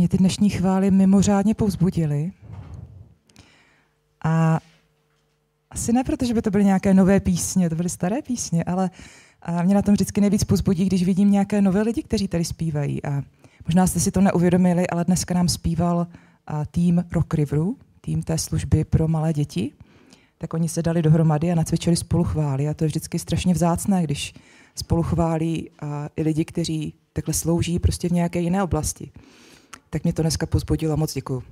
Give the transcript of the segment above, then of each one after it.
mě ty dnešní chvály mimořádně povzbudily. A asi ne proto, že by to byly nějaké nové písně, to byly staré písně, ale a mě na tom vždycky nejvíc pozbudí, když vidím nějaké nové lidi, kteří tady zpívají. A možná jste si to neuvědomili, ale dneska nám zpíval tým Rock Riveru, tým té služby pro malé děti. Tak oni se dali dohromady a nacvičili spolu chvály. A to je vždycky strašně vzácné, když spolu chválí i lidi, kteří takhle slouží prostě v nějaké jiné oblasti. Tak mě to dneska pozbudilo, moc děkuju.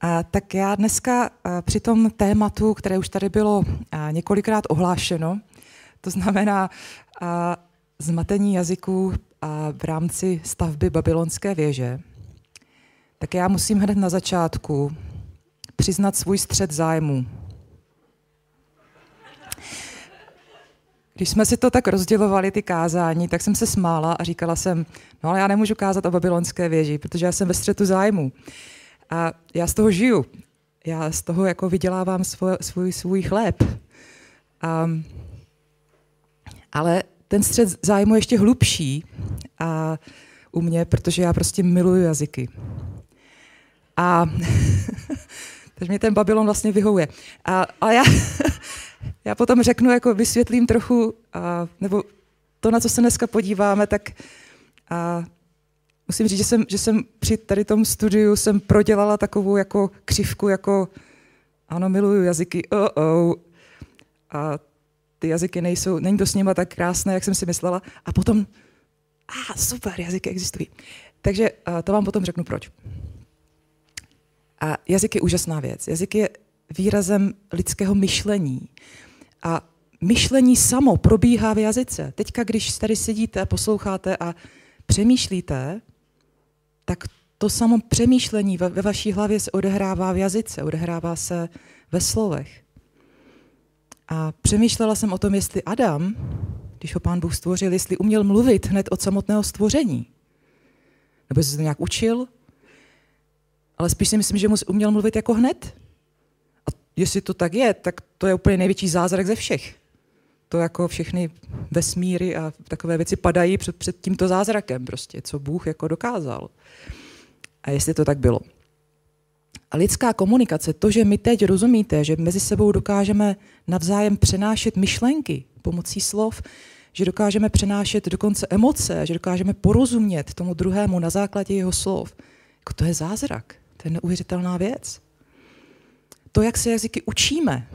A, tak já dneska a, při tom tématu, které už tady bylo a, několikrát ohlášeno, to znamená a, zmatení jazyků a, v rámci stavby babylonské věže, tak já musím hned na začátku přiznat svůj střed zájmu. Když jsme si to tak rozdělovali, ty kázání, tak jsem se smála a říkala jsem, no ale já nemůžu kázat o babylonské věži, protože já jsem ve střetu zájmu. A já z toho žiju. Já z toho jako vydělávám svoj, svůj, svůj chléb. A, ale ten střed zájmu je ještě hlubší a u mě, protože já prostě miluju jazyky. A takže mě ten Babylon vlastně vyhovuje. A, a já, já potom řeknu, jako vysvětlím trochu, a, nebo to, na co se dneska podíváme, tak a, musím říct, že jsem, že jsem při tady tom studiu jsem prodělala takovou jako křivku, jako ano, miluju jazyky, oh, oh. A ty jazyky nejsou, není to s nima tak krásné, jak jsem si myslela. A potom, a ah, super, jazyky existují. Takže a, to vám potom řeknu proč. A jazyk je úžasná věc. Jazyk je výrazem lidského myšlení. A myšlení samo probíhá v jazyce. Teďka, když tady sedíte, posloucháte a přemýšlíte, tak to samo přemýšlení ve, ve vaší hlavě se odehrává v jazyce, odehrává se ve slovech. A přemýšlela jsem o tom, jestli Adam, když ho pán Bůh stvořil, jestli uměl mluvit hned od samotného stvoření. Nebo se to nějak učil, ale spíš si myslím, že mu uměl mluvit jako hned. Jestli to tak je, tak to je úplně největší zázrak ze všech. To jako všechny vesmíry a takové věci padají před, před tímto zázrakem prostě, co Bůh jako dokázal. A jestli to tak bylo. A lidská komunikace, to, že my teď rozumíte, že mezi sebou dokážeme navzájem přenášet myšlenky pomocí slov, že dokážeme přenášet dokonce emoce, že dokážeme porozumět tomu druhému na základě jeho slov, jako to je zázrak. To je neuvěřitelná věc. To, jak se jazyky učíme.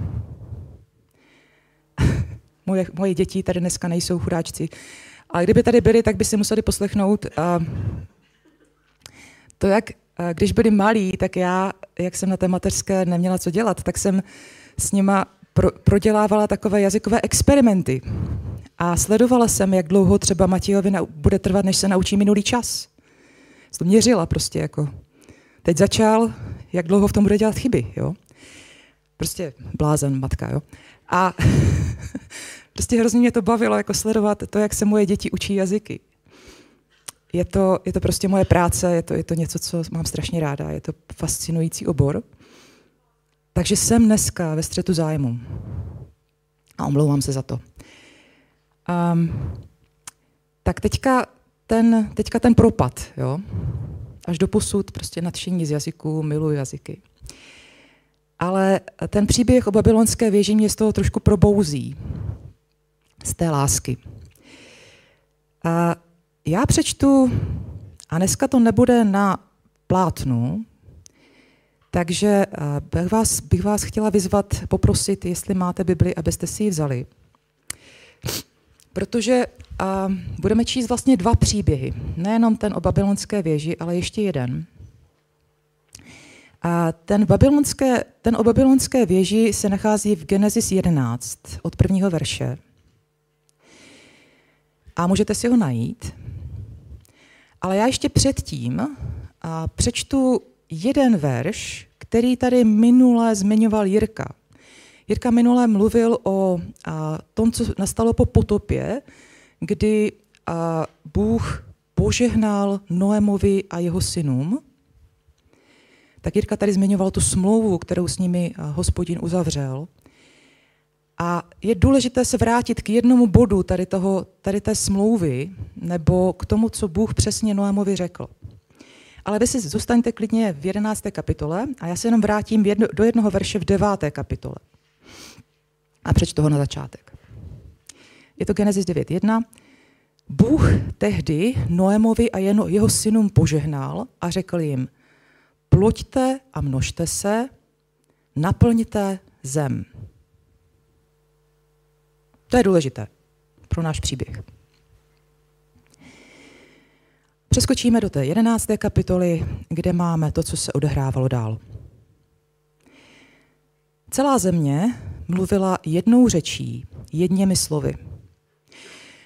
moje, moje děti tady dneska nejsou chudáčci. Ale kdyby tady byli, tak by si museli poslechnout uh, to, jak uh, když byli malí, tak já, jak jsem na té mateřské neměla co dělat, tak jsem s nima pro, prodělávala takové jazykové experimenty. A sledovala jsem, jak dlouho třeba Matějovi bude trvat, než se naučí minulý čas. To měřila prostě jako teď začal, jak dlouho v tom bude dělat chyby, jo. Prostě blázen matka, jo. A prostě hrozně mě to bavilo, jako sledovat to, jak se moje děti učí jazyky. Je to, je to prostě moje práce, je to, je to něco, co mám strašně ráda, je to fascinující obor. Takže jsem dneska ve střetu zájmu. A omlouvám se za to. Um, tak teďka ten, teďka ten propad, jo až do posud prostě nadšení z jazyků, miluji jazyky. Ale ten příběh o babylonské věži mě z toho trošku probouzí, z té lásky. A já přečtu, a dneska to nebude na plátnu, takže bych vás, bych vás chtěla vyzvat, poprosit, jestli máte Bibli, abyste si ji vzali. Protože a budeme číst vlastně dva příběhy. Nejenom ten o babylonské věži, ale ještě jeden. A ten, babylonské, ten o babylonské věži se nachází v Genesis 11 od prvního verše. A můžete si ho najít. Ale já ještě předtím a přečtu jeden verš, který tady minule zmiňoval Jirka. Jirka minule mluvil o a, tom, co nastalo po potopě, kdy a, Bůh požehnal Noémovi a jeho synům, tak Jirka tady zmiňoval tu smlouvu, kterou s nimi hospodin uzavřel. A je důležité se vrátit k jednomu bodu tady, toho, tady té smlouvy, nebo k tomu, co Bůh přesně Noémovi řekl. Ale vy si zůstaňte klidně v 11. kapitole a já se jenom vrátím jedno, do jednoho verše v 9. kapitole. A přečtu ho na začátek. Je to Genesis 9.1. Bůh tehdy Noémovi a jeho synům požehnal a řekl jim, ploďte a množte se, naplňte zem. To je důležité pro náš příběh. Přeskočíme do té jedenácté kapitoly, kde máme to, co se odehrávalo dál. Celá země mluvila jednou řečí, jedněmi slovy.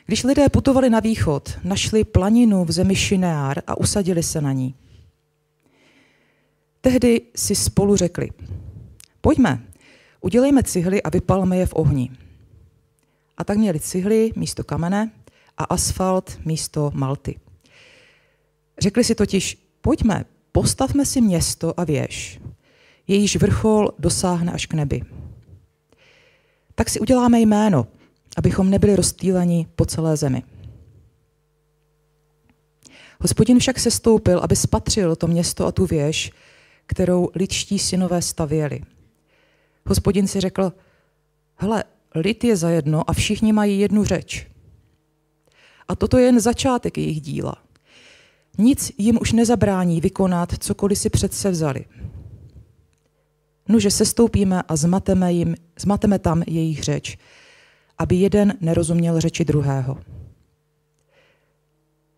Když lidé putovali na východ, našli planinu v zemi Šineár a usadili se na ní. Tehdy si spolu řekli, pojďme, udělejme cihly a vypalme je v ohni. A tak měli cihly místo kamene a asfalt místo malty. Řekli si totiž, pojďme, postavme si město a věž. Jejíž vrchol dosáhne až k nebi. Tak si uděláme jméno, abychom nebyli rozstýleni po celé zemi. Hospodin však se stoupil, aby spatřil to město a tu věž, kterou lidští synové stavěli. Hospodin si řekl, hele, lid je zajedno a všichni mají jednu řeč. A toto je jen začátek jejich díla. Nic jim už nezabrání vykonat, cokoliv si přece vzali. Nože sestoupíme a zmateme, jim, zmateme tam jejich řeč, aby jeden nerozuměl řeči druhého.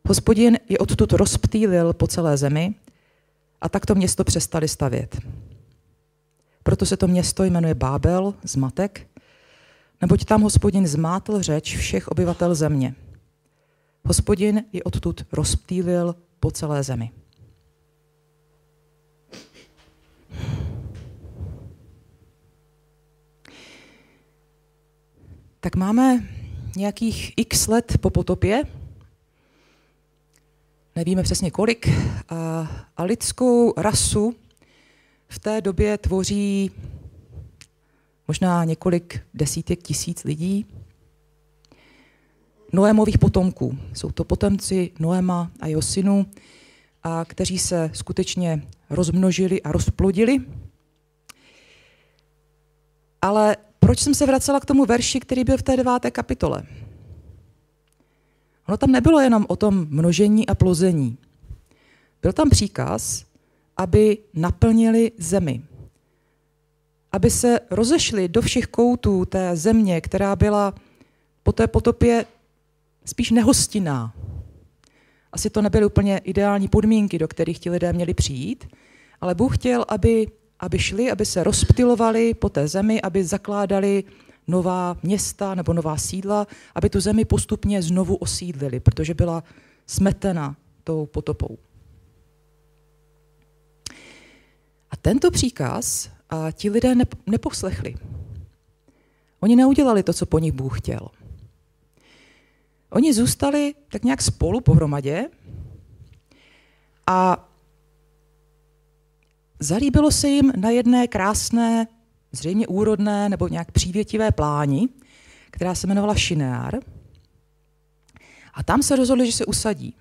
Hospodin je odtud rozptýlil po celé zemi a tak to město přestali stavět. Proto se to město jmenuje Bábel, zmatek, neboť tam hospodin zmátl řeč všech obyvatel země. Hospodin je odtud rozptýlil po celé zemi. Tak máme nějakých x let po potopě, nevíme přesně kolik, a, a lidskou rasu v té době tvoří možná několik desítek tisíc lidí. Noémových potomků. Jsou to potomci Noema a jeho synu, a kteří se skutečně rozmnožili a rozplodili. Ale proč jsem se vracela k tomu verši, který byl v té deváté kapitole? Ono tam nebylo jenom o tom množení a plození. Byl tam příkaz, aby naplnili zemi. Aby se rozešli do všech koutů té země, která byla po té potopě spíš nehostinná. Asi to nebyly úplně ideální podmínky, do kterých ti lidé měli přijít, ale Bůh chtěl, aby aby šli, aby se rozptilovali po té zemi, aby zakládali nová města nebo nová sídla, aby tu zemi postupně znovu osídlili, protože byla smetena tou potopou. A tento příkaz a ti lidé neposlechli. Oni neudělali to, co po nich Bůh chtěl. Oni zůstali tak nějak spolu pohromadě a Zalíbilo se jim na jedné krásné, zřejmě úrodné nebo nějak přívětivé pláni, která se jmenovala Šineár. A tam se rozhodli, že se usadí.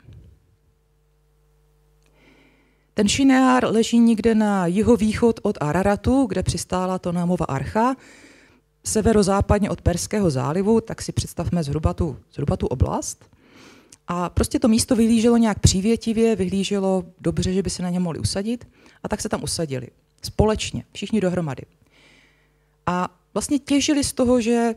Ten Šineár leží někde na jihovýchod od Araratu, kde přistála Tonámova archa, severozápadně od Perského zálivu, tak si představme zhruba tu, zhruba tu oblast. A prostě to místo vyhlíželo nějak přívětivě, vyhlíželo dobře, že by se na ně mohli usadit. A tak se tam usadili. Společně, všichni dohromady. A vlastně těžili z toho, že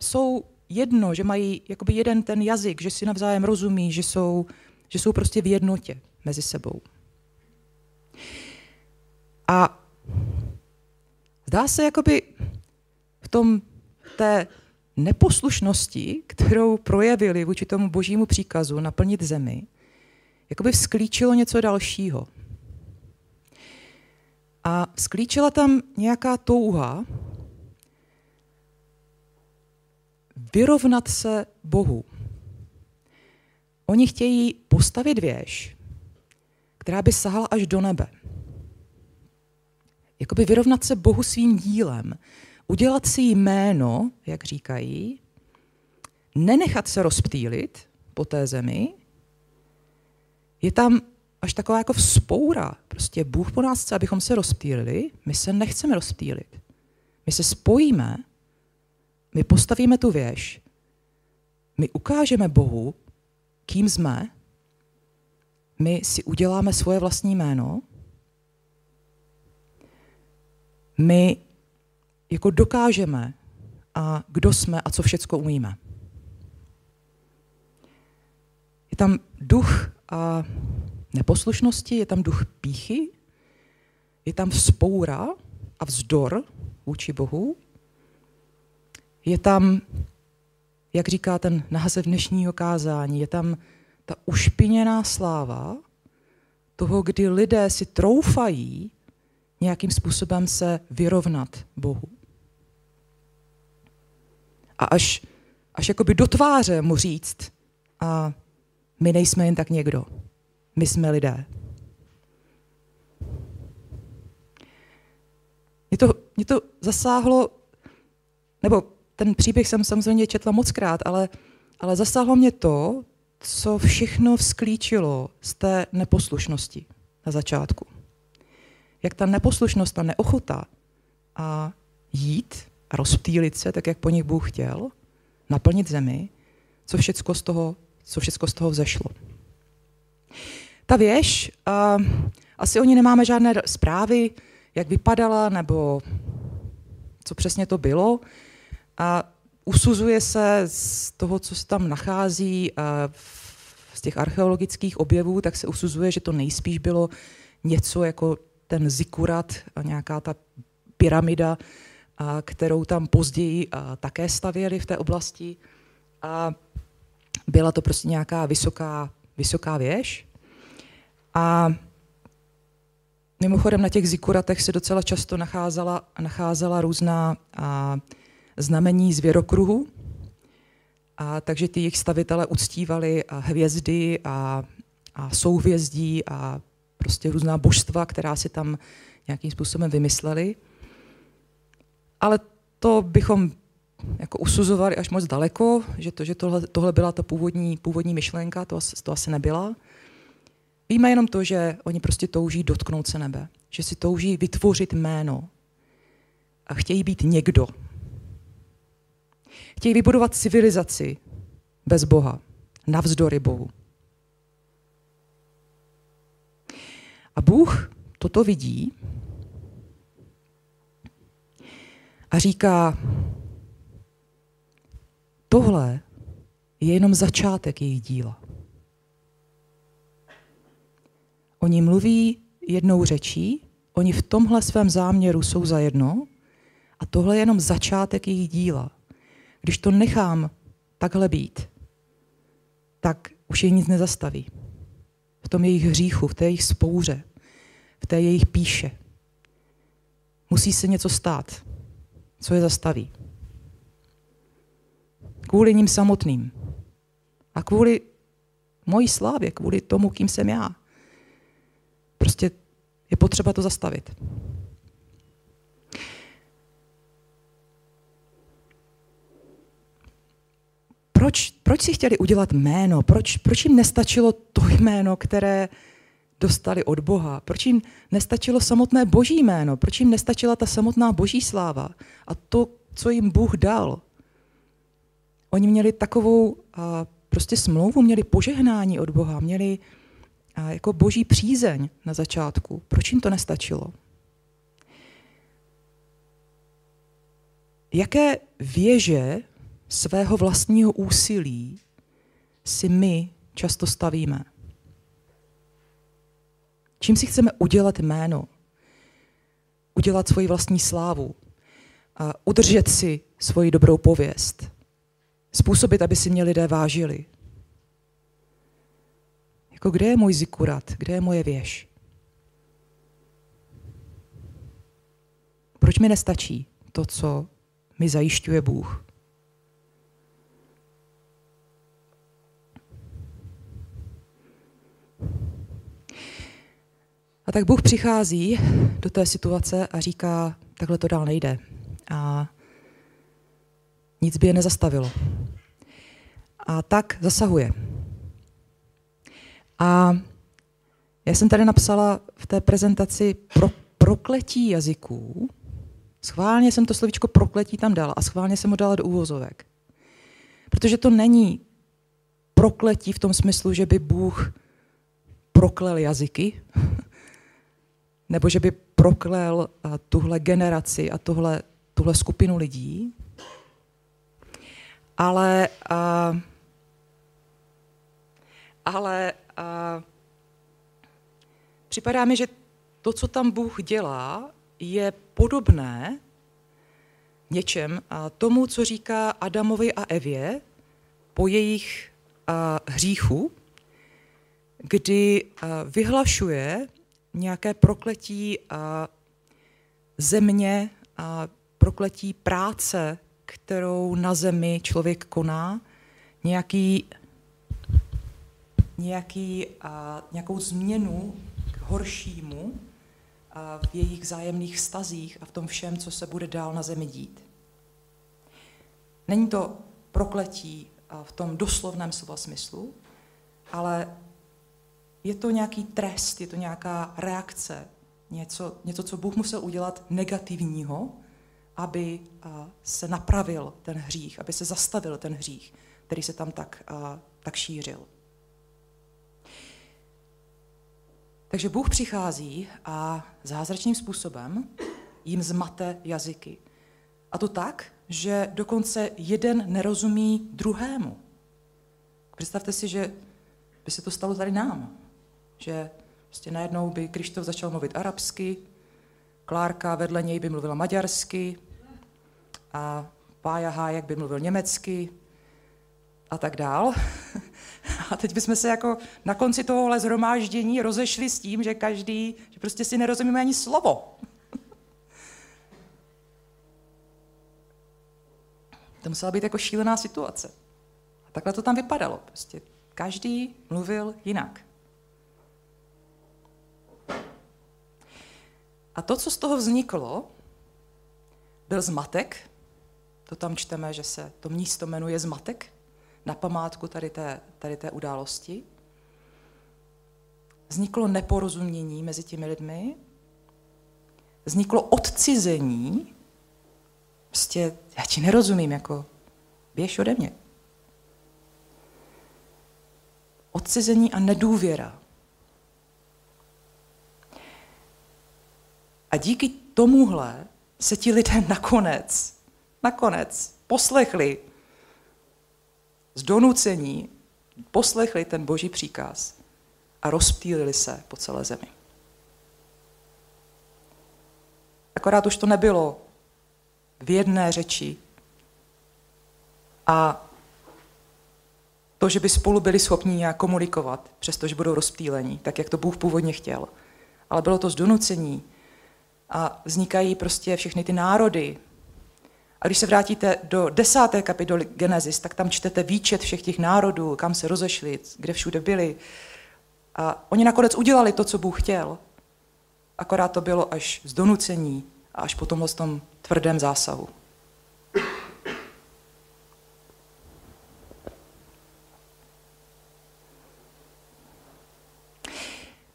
jsou jedno, že mají jakoby jeden ten jazyk, že si navzájem rozumí, že jsou, že jsou prostě v jednotě mezi sebou. A zdá se jakoby v tom té neposlušnosti, kterou projevili vůči tomu božímu příkazu naplnit zemi, jakoby vzklíčilo něco dalšího. A sklíčila tam nějaká touha vyrovnat se Bohu. Oni chtějí postavit věž, která by sahala až do nebe. Jakoby vyrovnat se Bohu svým dílem. udělat si jméno, jak říkají, nenechat se rozptýlit po té zemi, je tam až taková jako vzpoura. Prostě Bůh po nás chce, abychom se rozptýlili, my se nechceme rozptýlit. My se spojíme, my postavíme tu věž, my ukážeme Bohu, kým jsme, my si uděláme svoje vlastní jméno, my jako dokážeme, a kdo jsme a co všecko umíme. Je tam duch a neposlušnosti, je tam duch píchy, je tam vzpoura a vzdor vůči Bohu, je tam, jak říká ten název dnešního kázání, je tam ta ušpiněná sláva toho, kdy lidé si troufají nějakým způsobem se vyrovnat Bohu. A až, až jakoby do tváře mu říct, a my nejsme jen tak někdo, my jsme lidé. Mě to, mě to zasáhlo, nebo ten příběh jsem samozřejmě četla moc krát, ale, ale zasáhlo mě to, co všechno vzklíčilo z té neposlušnosti na začátku. Jak ta neposlušnost, ta neochota a jít a rozptýlit se, tak jak po nich Bůh chtěl, naplnit zemi, co všechno z toho, co všechno z toho vzešlo. Ta věž, uh, asi o ní nemáme žádné zprávy, jak vypadala, nebo co přesně to bylo. A usuzuje se z toho, co se tam nachází z těch archeologických objevů, tak se usuzuje, že to nejspíš bylo něco jako ten zikurat, a nějaká ta pyramida, a kterou tam později také stavěli v té oblasti. A byla to prostě nějaká vysoká, vysoká věž. A mimochodem na těch zikuratech se docela často nacházela, nacházela různá a, znamení zvěrokruhu, a takže ty jejich stavitele uctívali a hvězdy a, a souhvězdí a prostě různá božstva, která si tam nějakým způsobem vymysleli. Ale to bychom jako usuzovali až moc daleko, že, to, že tohle, tohle byla ta původní, původní myšlenka, to, to asi nebyla. Víme jenom to, že oni prostě touží dotknout se nebe, že si touží vytvořit jméno a chtějí být někdo, Chtějí vybudovat civilizaci bez Boha, navzdory Bohu. A Bůh toto vidí a říká, tohle je jenom začátek jejich díla. Oni mluví jednou řečí, oni v tomhle svém záměru jsou zajedno a tohle je jenom začátek jejich díla. Když to nechám takhle být, tak už je nic nezastaví. V tom jejich hříchu, v té jejich spouře, v té jejich píše. Musí se něco stát, co je zastaví. Kvůli ním samotným. A kvůli mojí slávě, kvůli tomu, kým jsem já. Prostě je potřeba to zastavit. proč, proč si chtěli udělat jméno? Proč, proč jim nestačilo to jméno, které dostali od Boha? Proč jim nestačilo samotné boží jméno? Proč jim nestačila ta samotná boží sláva? A to, co jim Bůh dal. Oni měli takovou a, prostě smlouvu, měli požehnání od Boha, měli jako boží přízeň na začátku. Proč jim to nestačilo? Jaké věže svého vlastního úsilí si my často stavíme. Čím si chceme udělat jméno, udělat svoji vlastní slávu, a udržet si svoji dobrou pověst, způsobit, aby si mě lidé vážili. Jako kde je můj zikurat, kde je moje věž? Proč mi nestačí to, co mi zajišťuje Bůh? A tak Bůh přichází do té situace a říká, takhle to dál nejde. A nic by je nezastavilo. A tak zasahuje. A já jsem tady napsala v té prezentaci pro prokletí jazyků. Schválně jsem to slovíčko prokletí tam dala a schválně jsem ho dala do úvozovek. Protože to není prokletí v tom smyslu, že by Bůh proklel jazyky, nebo že by proklel tuhle generaci a tuhle, tuhle skupinu lidí, ale, uh, ale uh, připadá mi, že to, co tam Bůh dělá, je podobné něčem a tomu, co říká Adamovi a Evě po jejich a, hříchu, kdy a, vyhlašuje nějaké prokletí a, země a prokletí práce, kterou na zemi člověk koná, nějaký, nějaký, a, nějakou změnu k horšímu, v jejich zájemných stazích a v tom všem, co se bude dál na zemi dít. Není to prokletí v tom doslovném slova smyslu, ale je to nějaký trest, je to nějaká reakce, něco, něco, co Bůh musel udělat negativního, aby se napravil ten hřích, aby se zastavil ten hřích, který se tam tak, tak šířil. Takže Bůh přichází a zázračným způsobem jim zmate jazyky. A to tak, že dokonce jeden nerozumí druhému. Představte si, že by se to stalo tady nám. Že prostě najednou by Krištof začal mluvit arabsky, Klárka vedle něj by mluvila maďarsky a Pája Hájek by mluvil německy a tak dál. A teď bychom se jako na konci tohohle zhromáždění rozešli s tím, že každý, že prostě si nerozumíme ani slovo. To musela být jako šílená situace. A takhle to tam vypadalo. Prostě každý mluvil jinak. A to, co z toho vzniklo, byl zmatek. To tam čteme, že se to místo jmenuje zmatek na památku tady té, tady té události. Vzniklo neporozumění mezi těmi lidmi, vzniklo odcizení, prostě já ti nerozumím, jako běž ode mě. Odcizení a nedůvěra. A díky tomuhle se ti lidé nakonec, nakonec poslechli z donucení poslechli ten boží příkaz a rozptýlili se po celé zemi. Akorát už to nebylo v jedné řeči a to, že by spolu byli schopni nějak komunikovat, přestože budou rozptýlení, tak jak to Bůh původně chtěl. Ale bylo to z donucení a vznikají prostě všechny ty národy, a když se vrátíte do desáté kapitoly Genesis, tak tam čtete výčet všech těch národů, kam se rozešli, kde všude byli. A oni nakonec udělali to, co Bůh chtěl. Akorát to bylo až z donucení a až po tomhle tom tvrdém zásahu.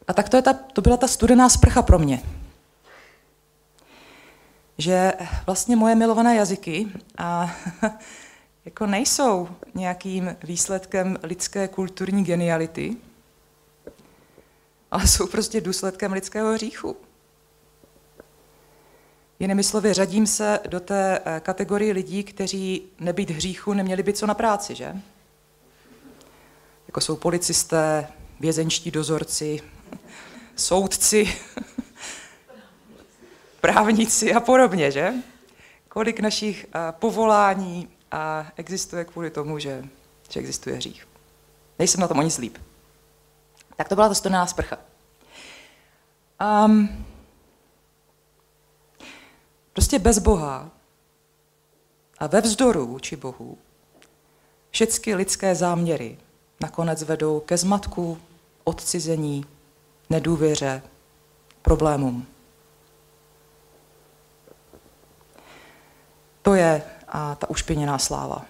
A tak to, je ta, to byla ta studená sprcha pro mě že vlastně moje milované jazyky a jako nejsou nějakým výsledkem lidské kulturní geniality, ale jsou prostě důsledkem lidského hříchu. Jinými slovy, řadím se do té eh, kategorie lidí, kteří nebýt hříchu neměli být co na práci, že? Jako jsou policisté, vězenčtí dozorci, soudci, právníci a podobně, že? Kolik našich uh, povolání uh, existuje kvůli tomu, že, že existuje hřích. Nejsem na tom o nic. Tak to byla ta studená sprcha. Um, prostě bez Boha a ve vzdoru vůči Bohu všechny lidské záměry nakonec vedou ke zmatku, odcizení, nedůvěře, problémům. To je a ta ušpiněná sláva.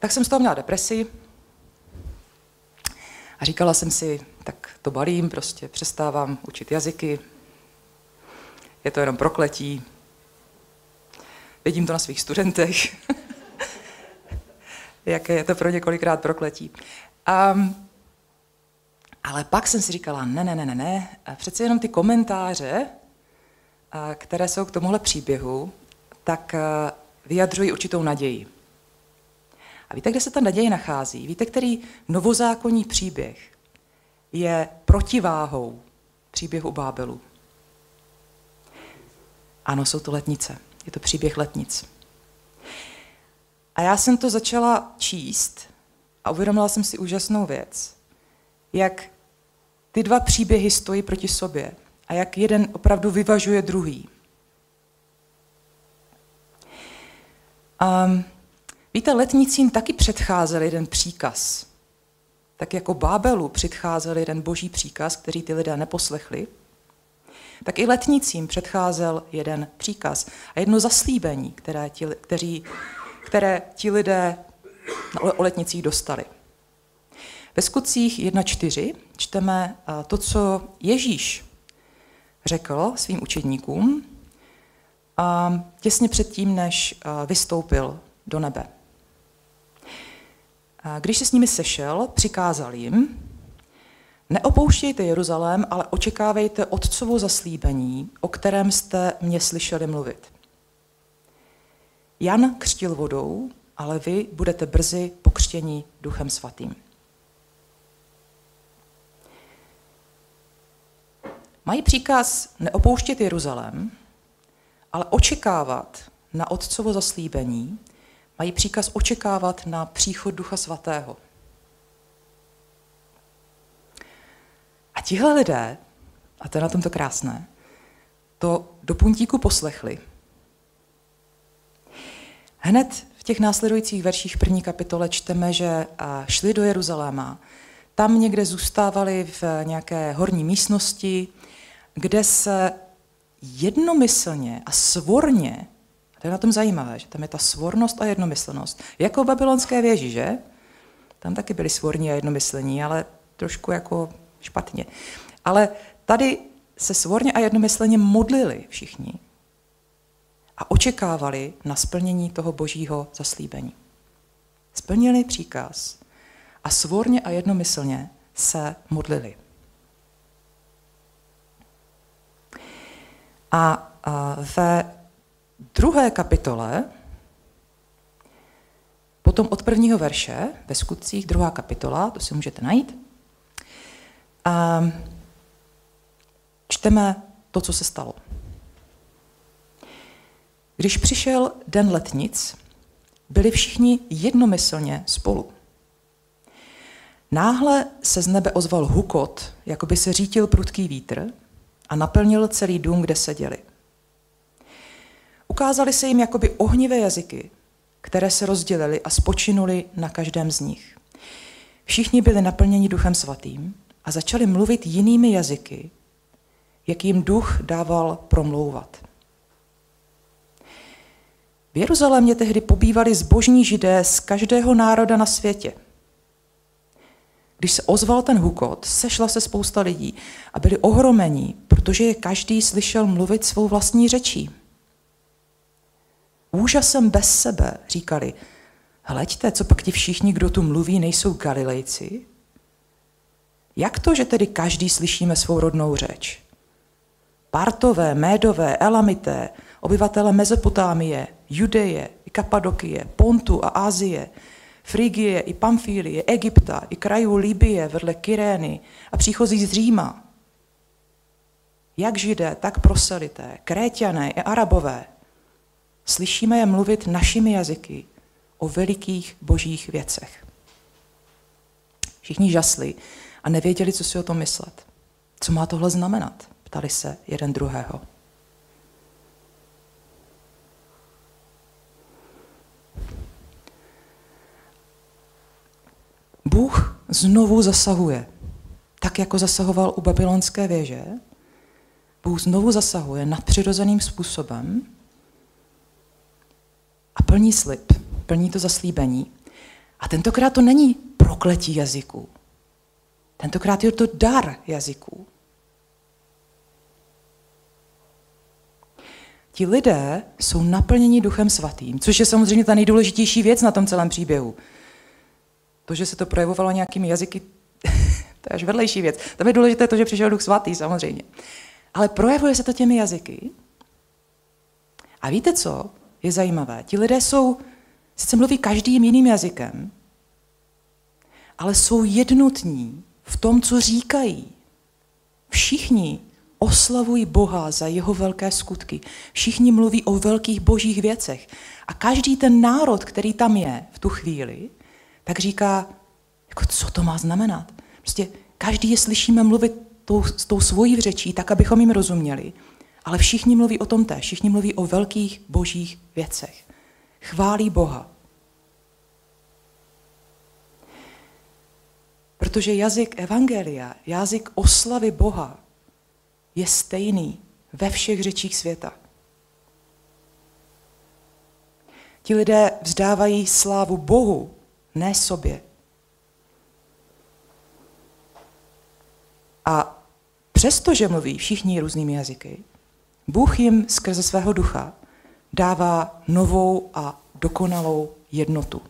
Tak jsem z toho měla depresi a říkala jsem si, tak to balím, prostě přestávám učit jazyky, je to jenom prokletí, vidím to na svých studentech, jaké je to pro několikrát prokletí. Um, ale pak jsem si říkala, ne, ne, ne, ne, ne, přece jenom ty komentáře, které jsou k tomuhle příběhu, tak vyjadřují určitou naději. A víte, kde se ta naděje nachází? Víte, který novozákonní příběh je protiváhou příběhu Bábelu? Ano, jsou to letnice. Je to příběh letnic. A já jsem to začala číst a uvědomila jsem si úžasnou věc, jak ty dva příběhy stojí proti sobě a jak jeden opravdu vyvažuje druhý. Um, Víte, letnicím taky předcházel jeden příkaz. Tak jako Bábelu předcházel jeden boží příkaz, který ty lidé neposlechli, tak i letnicím předcházel jeden příkaz a jedno zaslíbení, které ti, kteří, které ti lidé o letnicích dostali. Ve skutcích 1.4 čteme eh, to, co Ježíš řekl svým učedníkům a těsně předtím, než eh, vystoupil do nebe. Když se s nimi sešel, přikázal jim, neopouštějte Jeruzalém, ale očekávejte otcovo zaslíbení, o kterém jste mě slyšeli mluvit. Jan křtil vodou, ale vy budete brzy pokřtěni duchem svatým. Mají příkaz neopouštět Jeruzalém, ale očekávat na otcovo zaslíbení, mají příkaz očekávat na příchod Ducha Svatého. A tihle lidé, a to je na tomto krásné, to do puntíku poslechli. Hned v těch následujících verších první kapitole čteme, že šli do Jeruzaléma, tam někde zůstávali v nějaké horní místnosti, kde se jednomyslně a svorně to je na tom zajímavé, že tam je ta svornost a jednomyslnost. Jako v babylonské věži, že? Tam taky byli svorní a jednomyslení, ale trošku jako špatně. Ale tady se svorně a jednomyslně modlili všichni a očekávali na splnění toho božího zaslíbení. Splnili příkaz a svorně a jednomyslně se modlili. A, ve druhé kapitole, potom od prvního verše, ve skutcích, druhá kapitola, to si můžete najít, a čteme to, co se stalo. Když přišel den letnic, byli všichni jednomyslně spolu. Náhle se z nebe ozval hukot, jako by se řítil prudký vítr a naplnil celý dům, kde seděli. Ukázaly se jim jakoby ohnivé jazyky, které se rozdělily a spočinuli na každém z nich. Všichni byli naplněni duchem svatým a začali mluvit jinými jazyky, jak jim duch dával promlouvat. V Jeruzalémě tehdy pobývali zbožní židé z každého národa na světě. Když se ozval ten hukot, sešla se spousta lidí a byli ohromení, protože je každý slyšel mluvit svou vlastní řečí úžasem bez sebe říkali, hleďte, co pak ti všichni, kdo tu mluví, nejsou Galilejci? Jak to, že tedy každý slyšíme svou rodnou řeč? Partové, Médové, Elamité, obyvatele Mezopotámie, Judeje, i Kapadokie, Pontu a Asie, Frigie i Pamfílie, Egypta i krajů Libie vedle Kyrény a příchozí z Říma. Jak židé, tak proselité, kréťané i arabové – Slyšíme je mluvit našimi jazyky o velikých božích věcech. Všichni žasli a nevěděli, co si o tom myslet. Co má tohle znamenat? Ptali se jeden druhého. Bůh znovu zasahuje, tak jako zasahoval u babylonské věže, Bůh znovu zasahuje nadpřirozeným způsobem a plní slib, plní to zaslíbení. A tentokrát to není prokletí jazyků. Tentokrát je to dar jazyků. Ti lidé jsou naplněni duchem svatým, což je samozřejmě ta nejdůležitější věc na tom celém příběhu. To, že se to projevovalo nějakými jazyky, to je až vedlejší věc. Tam je důležité to, že přišel duch svatý, samozřejmě. Ale projevuje se to těmi jazyky. A víte co je zajímavé? Ti lidé jsou, sice mluví každým jiným jazykem, ale jsou jednotní v tom, co říkají. Všichni oslavují Boha za jeho velké skutky. Všichni mluví o velkých božích věcech. A každý ten národ, který tam je v tu chvíli, tak říká, jako co to má znamenat. Prostě každý je slyšíme mluvit tou, s tou svojí řečí, tak, abychom jim rozuměli. Ale všichni mluví o tom té, všichni mluví o velkých božích věcech. Chválí Boha. Protože jazyk Evangelia, jazyk oslavy Boha, je stejný ve všech řečích světa. Ti lidé vzdávají slávu Bohu, ne sobě. A přestože mluví všichni různými jazyky, Bůh jim skrze svého ducha dává novou a dokonalou jednotu.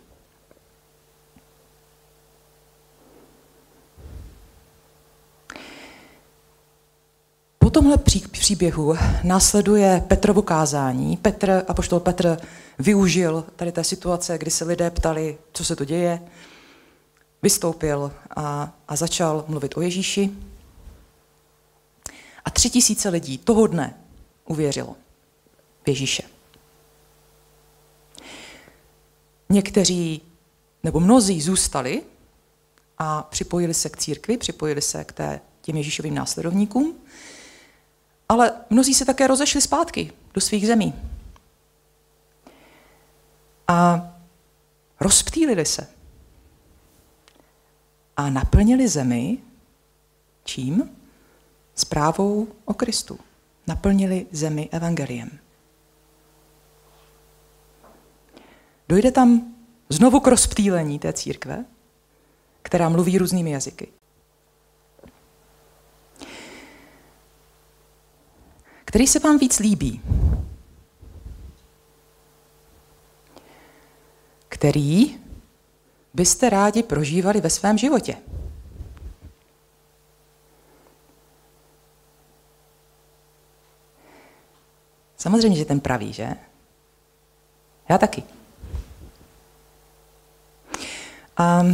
Po tomhle příběhu následuje Petrovo kázání. Petr, apoštol Petr využil tady té situace, kdy se lidé ptali, co se to děje, vystoupil a, a začal mluvit o Ježíši. A tři tisíce lidí toho dne uvěřilo v Ježíše. Někteří, nebo mnozí zůstali a připojili se k církvi, připojili se k té, těm Ježíšovým následovníkům, ale mnozí se také rozešli zpátky do svých zemí. A rozptýlili se. A naplnili zemi čím? Zprávou o Kristu. Naplnili zemi evangeliem. Dojde tam znovu k rozptýlení té církve, která mluví různými jazyky. Který se vám víc líbí? Který byste rádi prožívali ve svém životě? Samozřejmě, že ten pravý, že? Já taky. A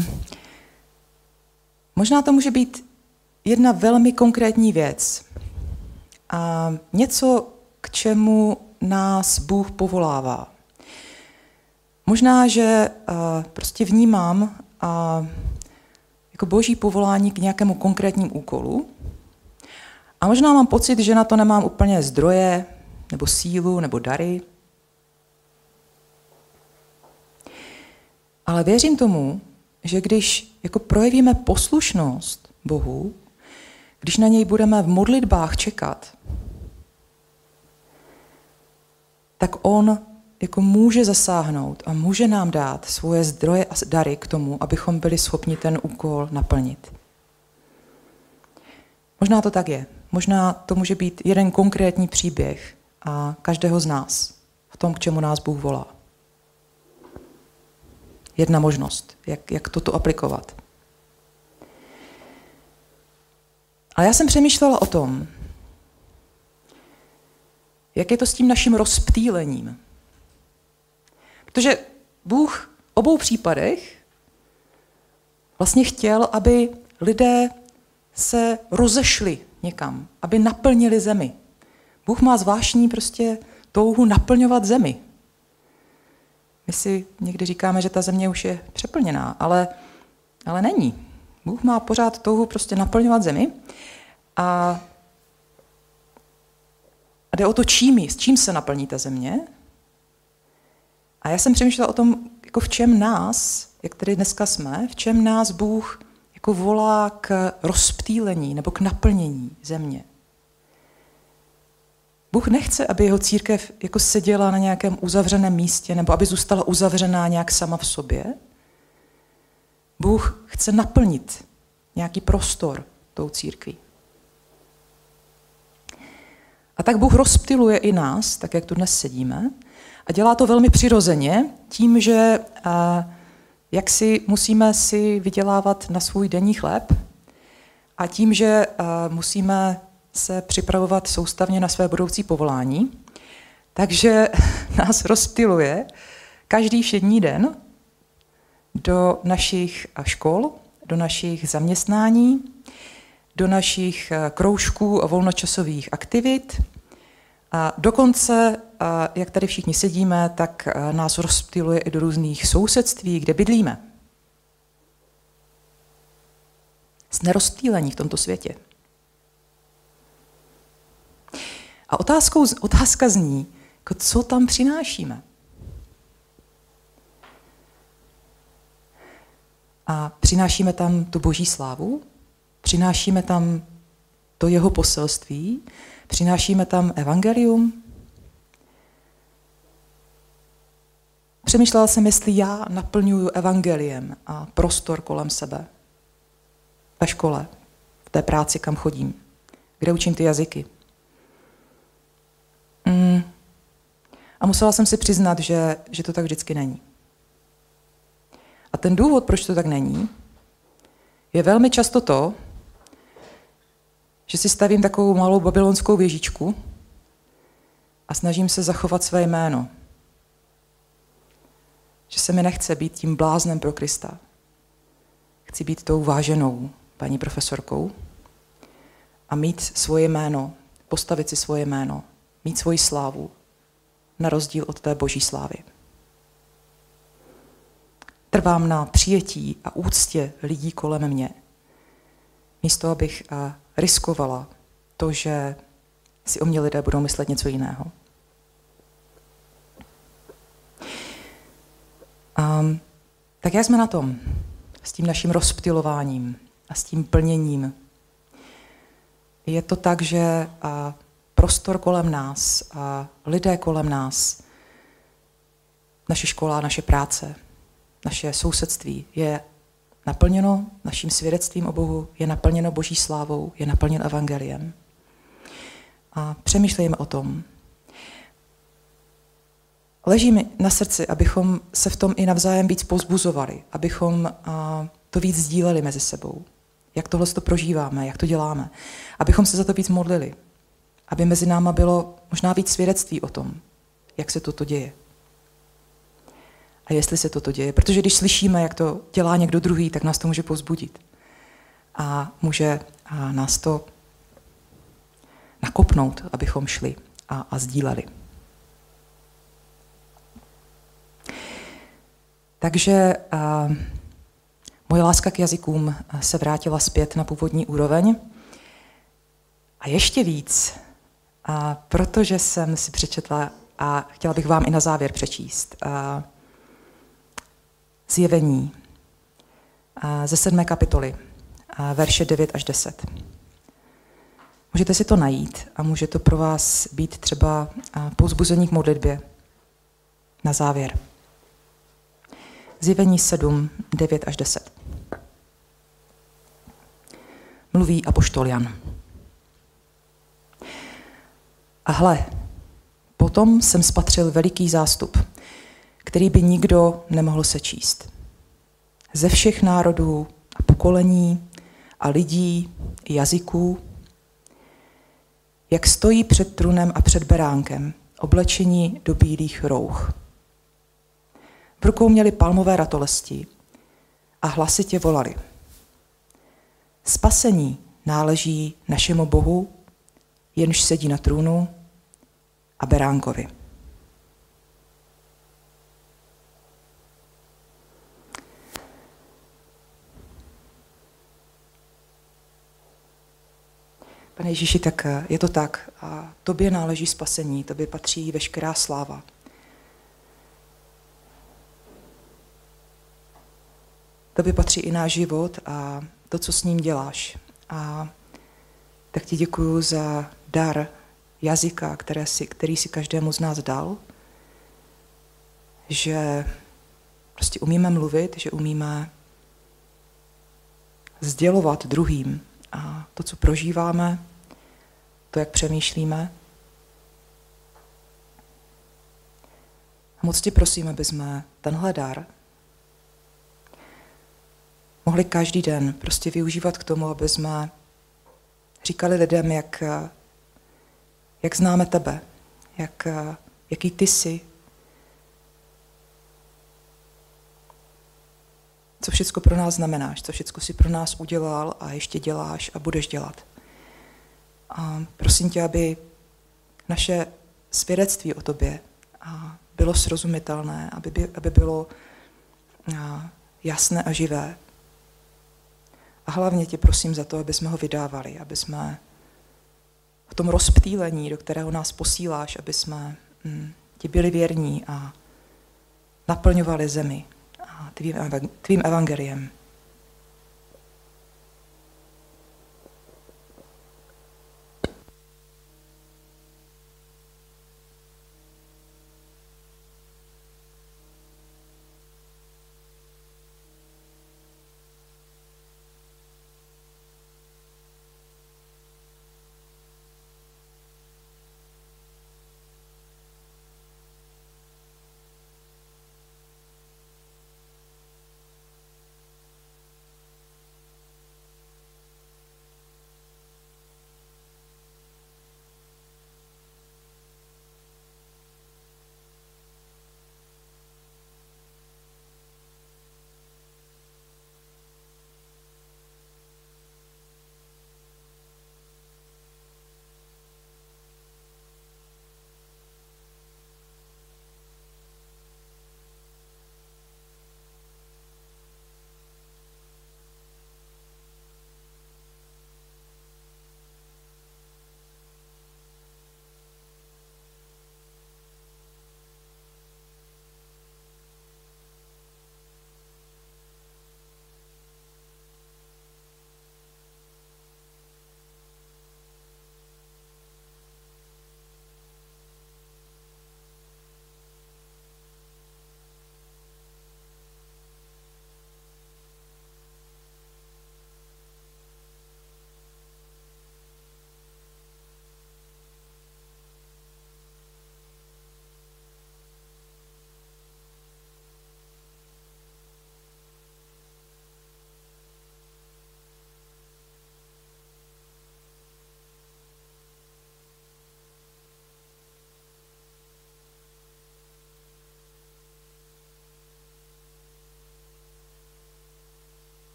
možná to může být jedna velmi konkrétní věc. A něco, k čemu nás Bůh povolává. Možná, že prostě vnímám jako boží povolání k nějakému konkrétnímu úkolu. A možná mám pocit, že na to nemám úplně zdroje, nebo sílu, nebo dary. Ale věřím tomu, že když jako projevíme poslušnost Bohu, když na něj budeme v modlitbách čekat, tak on jako může zasáhnout a může nám dát svoje zdroje a dary k tomu, abychom byli schopni ten úkol naplnit. Možná to tak je. Možná to může být jeden konkrétní příběh a každého z nás v tom, k čemu nás Bůh volá. Jedna možnost, jak, jak toto aplikovat. Ale já jsem přemýšlela o tom, jak je to s tím naším rozptýlením. Protože Bůh v obou případech vlastně chtěl, aby lidé se rozešli někam, aby naplnili zemi. Bůh má zvláštní prostě touhu naplňovat zemi. My si někdy říkáme, že ta země už je přeplněná, ale, ale není. Bůh má pořád touhu prostě naplňovat zemi a, a jde o to, čím, s čím se naplní ta země. A já jsem přemýšlela o tom, jako v čem nás, jak tady dneska jsme, v čem nás Bůh jako volá k rozptýlení nebo k naplnění země. Bůh nechce, aby jeho církev jako seděla na nějakém uzavřeném místě nebo aby zůstala uzavřená nějak sama v sobě. Bůh chce naplnit nějaký prostor tou církví. A tak Bůh rozptiluje i nás, tak jak tu dnes sedíme, a dělá to velmi přirozeně, tím, že jak si musíme si vydělávat na svůj denní chléb a tím, že musíme se připravovat soustavně na své budoucí povolání. Takže nás rozptiluje každý všední den do našich škol, do našich zaměstnání, do našich kroužků a volnočasových aktivit. A dokonce, jak tady všichni sedíme, tak nás rozptiluje i do různých sousedství, kde bydlíme. Jsme rozptýlení v tomto světě. A otázkou, otázka zní, jako co tam přinášíme. A přinášíme tam tu boží slávu, přinášíme tam to jeho poselství, přinášíme tam evangelium. Přemýšlela jsem, jestli já naplňuju evangeliem a prostor kolem sebe. Ve škole, v té práci, kam chodím, kde učím ty jazyky. A musela jsem si přiznat, že, že to tak vždycky není. A ten důvod, proč to tak není, je velmi často to, že si stavím takovou malou babylonskou věžičku a snažím se zachovat své jméno. Že se mi nechce být tím bláznem pro Krista. Chci být tou váženou paní profesorkou a mít svoje jméno, postavit si svoje jméno mít svoji slávu, na rozdíl od té boží slávy. Trvám na přijetí a úctě lidí kolem mě, místo abych eh, riskovala to, že si o mě lidé budou myslet něco jiného. A, tak jak jsme na tom s tím naším rozptilováním a s tím plněním? Je to tak, že a, prostor kolem nás a lidé kolem nás, naše škola, naše práce, naše sousedství je naplněno naším svědectvím o Bohu, je naplněno Boží slávou, je naplněno evangeliem. A přemýšlejme o tom. Leží mi na srdci, abychom se v tom i navzájem víc pozbuzovali, abychom to víc sdíleli mezi sebou. Jak tohle to prožíváme, jak to děláme. Abychom se za to víc modlili, aby mezi náma bylo možná víc svědectví o tom, jak se toto děje. A jestli se toto děje. Protože když slyšíme, jak to dělá někdo druhý, tak nás to může pozbudit. A může a nás to nakopnout, abychom šli a, a sdíleli. Takže a, moje láska k jazykům se vrátila zpět na původní úroveň. A ještě víc a protože jsem si přečetla a chtěla bych vám i na závěr přečíst a zjevení a ze sedmé kapitoly, a verše 9 až 10. Můžete si to najít a může to pro vás být třeba pouzbuzení k modlitbě na závěr. Zjevení 7, 9 až 10. Mluví apoštol Jan. A hle, potom jsem spatřil veliký zástup, který by nikdo nemohl sečíst. Ze všech národů a pokolení a lidí i jazyků, jak stojí před trunem a před beránkem, oblečení do bílých rouch. V rukou měli palmové ratolesti a hlasitě volali. Spasení náleží našemu Bohu, jenž sedí na trůnu a Beránkovi. Pane Ježíši, tak eh, je to tak. A tobě náleží spasení, tobě patří veškerá sláva. Tobě patří i náš život a to, co s ním děláš. A tak ti děkuju za dar jazyka, které si, který si každému z nás dal, že prostě umíme mluvit, že umíme sdělovat druhým a to, co prožíváme, to, jak přemýšlíme. Moc ti prosím, aby jsme tenhle dar mohli každý den prostě využívat k tomu, aby jsme říkali lidem, jak, jak známe tebe, jak, jaký ty jsi, co všechno pro nás znamenáš, co všechno si pro nás udělal a ještě děláš a budeš dělat. A prosím tě, aby naše svědectví o tobě bylo srozumitelné, aby, by, aby bylo jasné a živé. A hlavně tě prosím za to, aby jsme ho vydávali, aby jsme v tom rozptýlení, do kterého nás posíláš, aby jsme hm, ti byli věrní a naplňovali zemi a tvým, tvým evangeliem.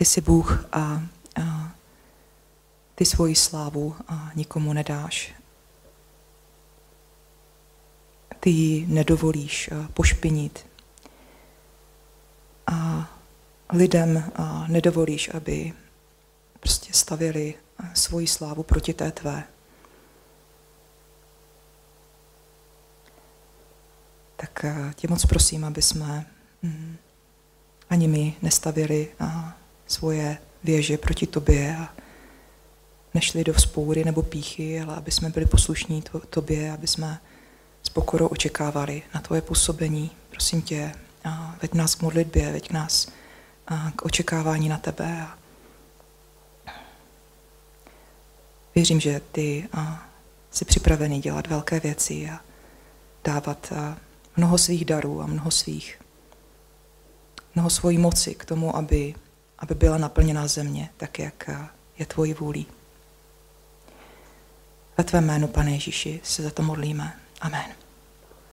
Ty jsi Bůh a, a ty svoji slávu a nikomu nedáš. Ty ji nedovolíš pošpinit. A lidem nedovolíš, aby prostě stavili svoji slávu proti té tvé. Tak tě moc prosím, aby jsme mm, ani my nestavili svoje věže proti tobě a nešli do vzpoury nebo píchy, ale aby jsme byli poslušní tobě, aby jsme s pokorou očekávali na tvoje působení. Prosím tě, a veď nás k modlitbě, veď nás k očekávání na tebe. A věřím, že ty jsi připravený dělat velké věci a dávat mnoho svých darů a mnoho svých, mnoho svojí moci k tomu, aby, aby byla naplněná země, tak jak je tvojí vůlí. Ve tvém jménu, pane Ježíši, se za to modlíme. Amen.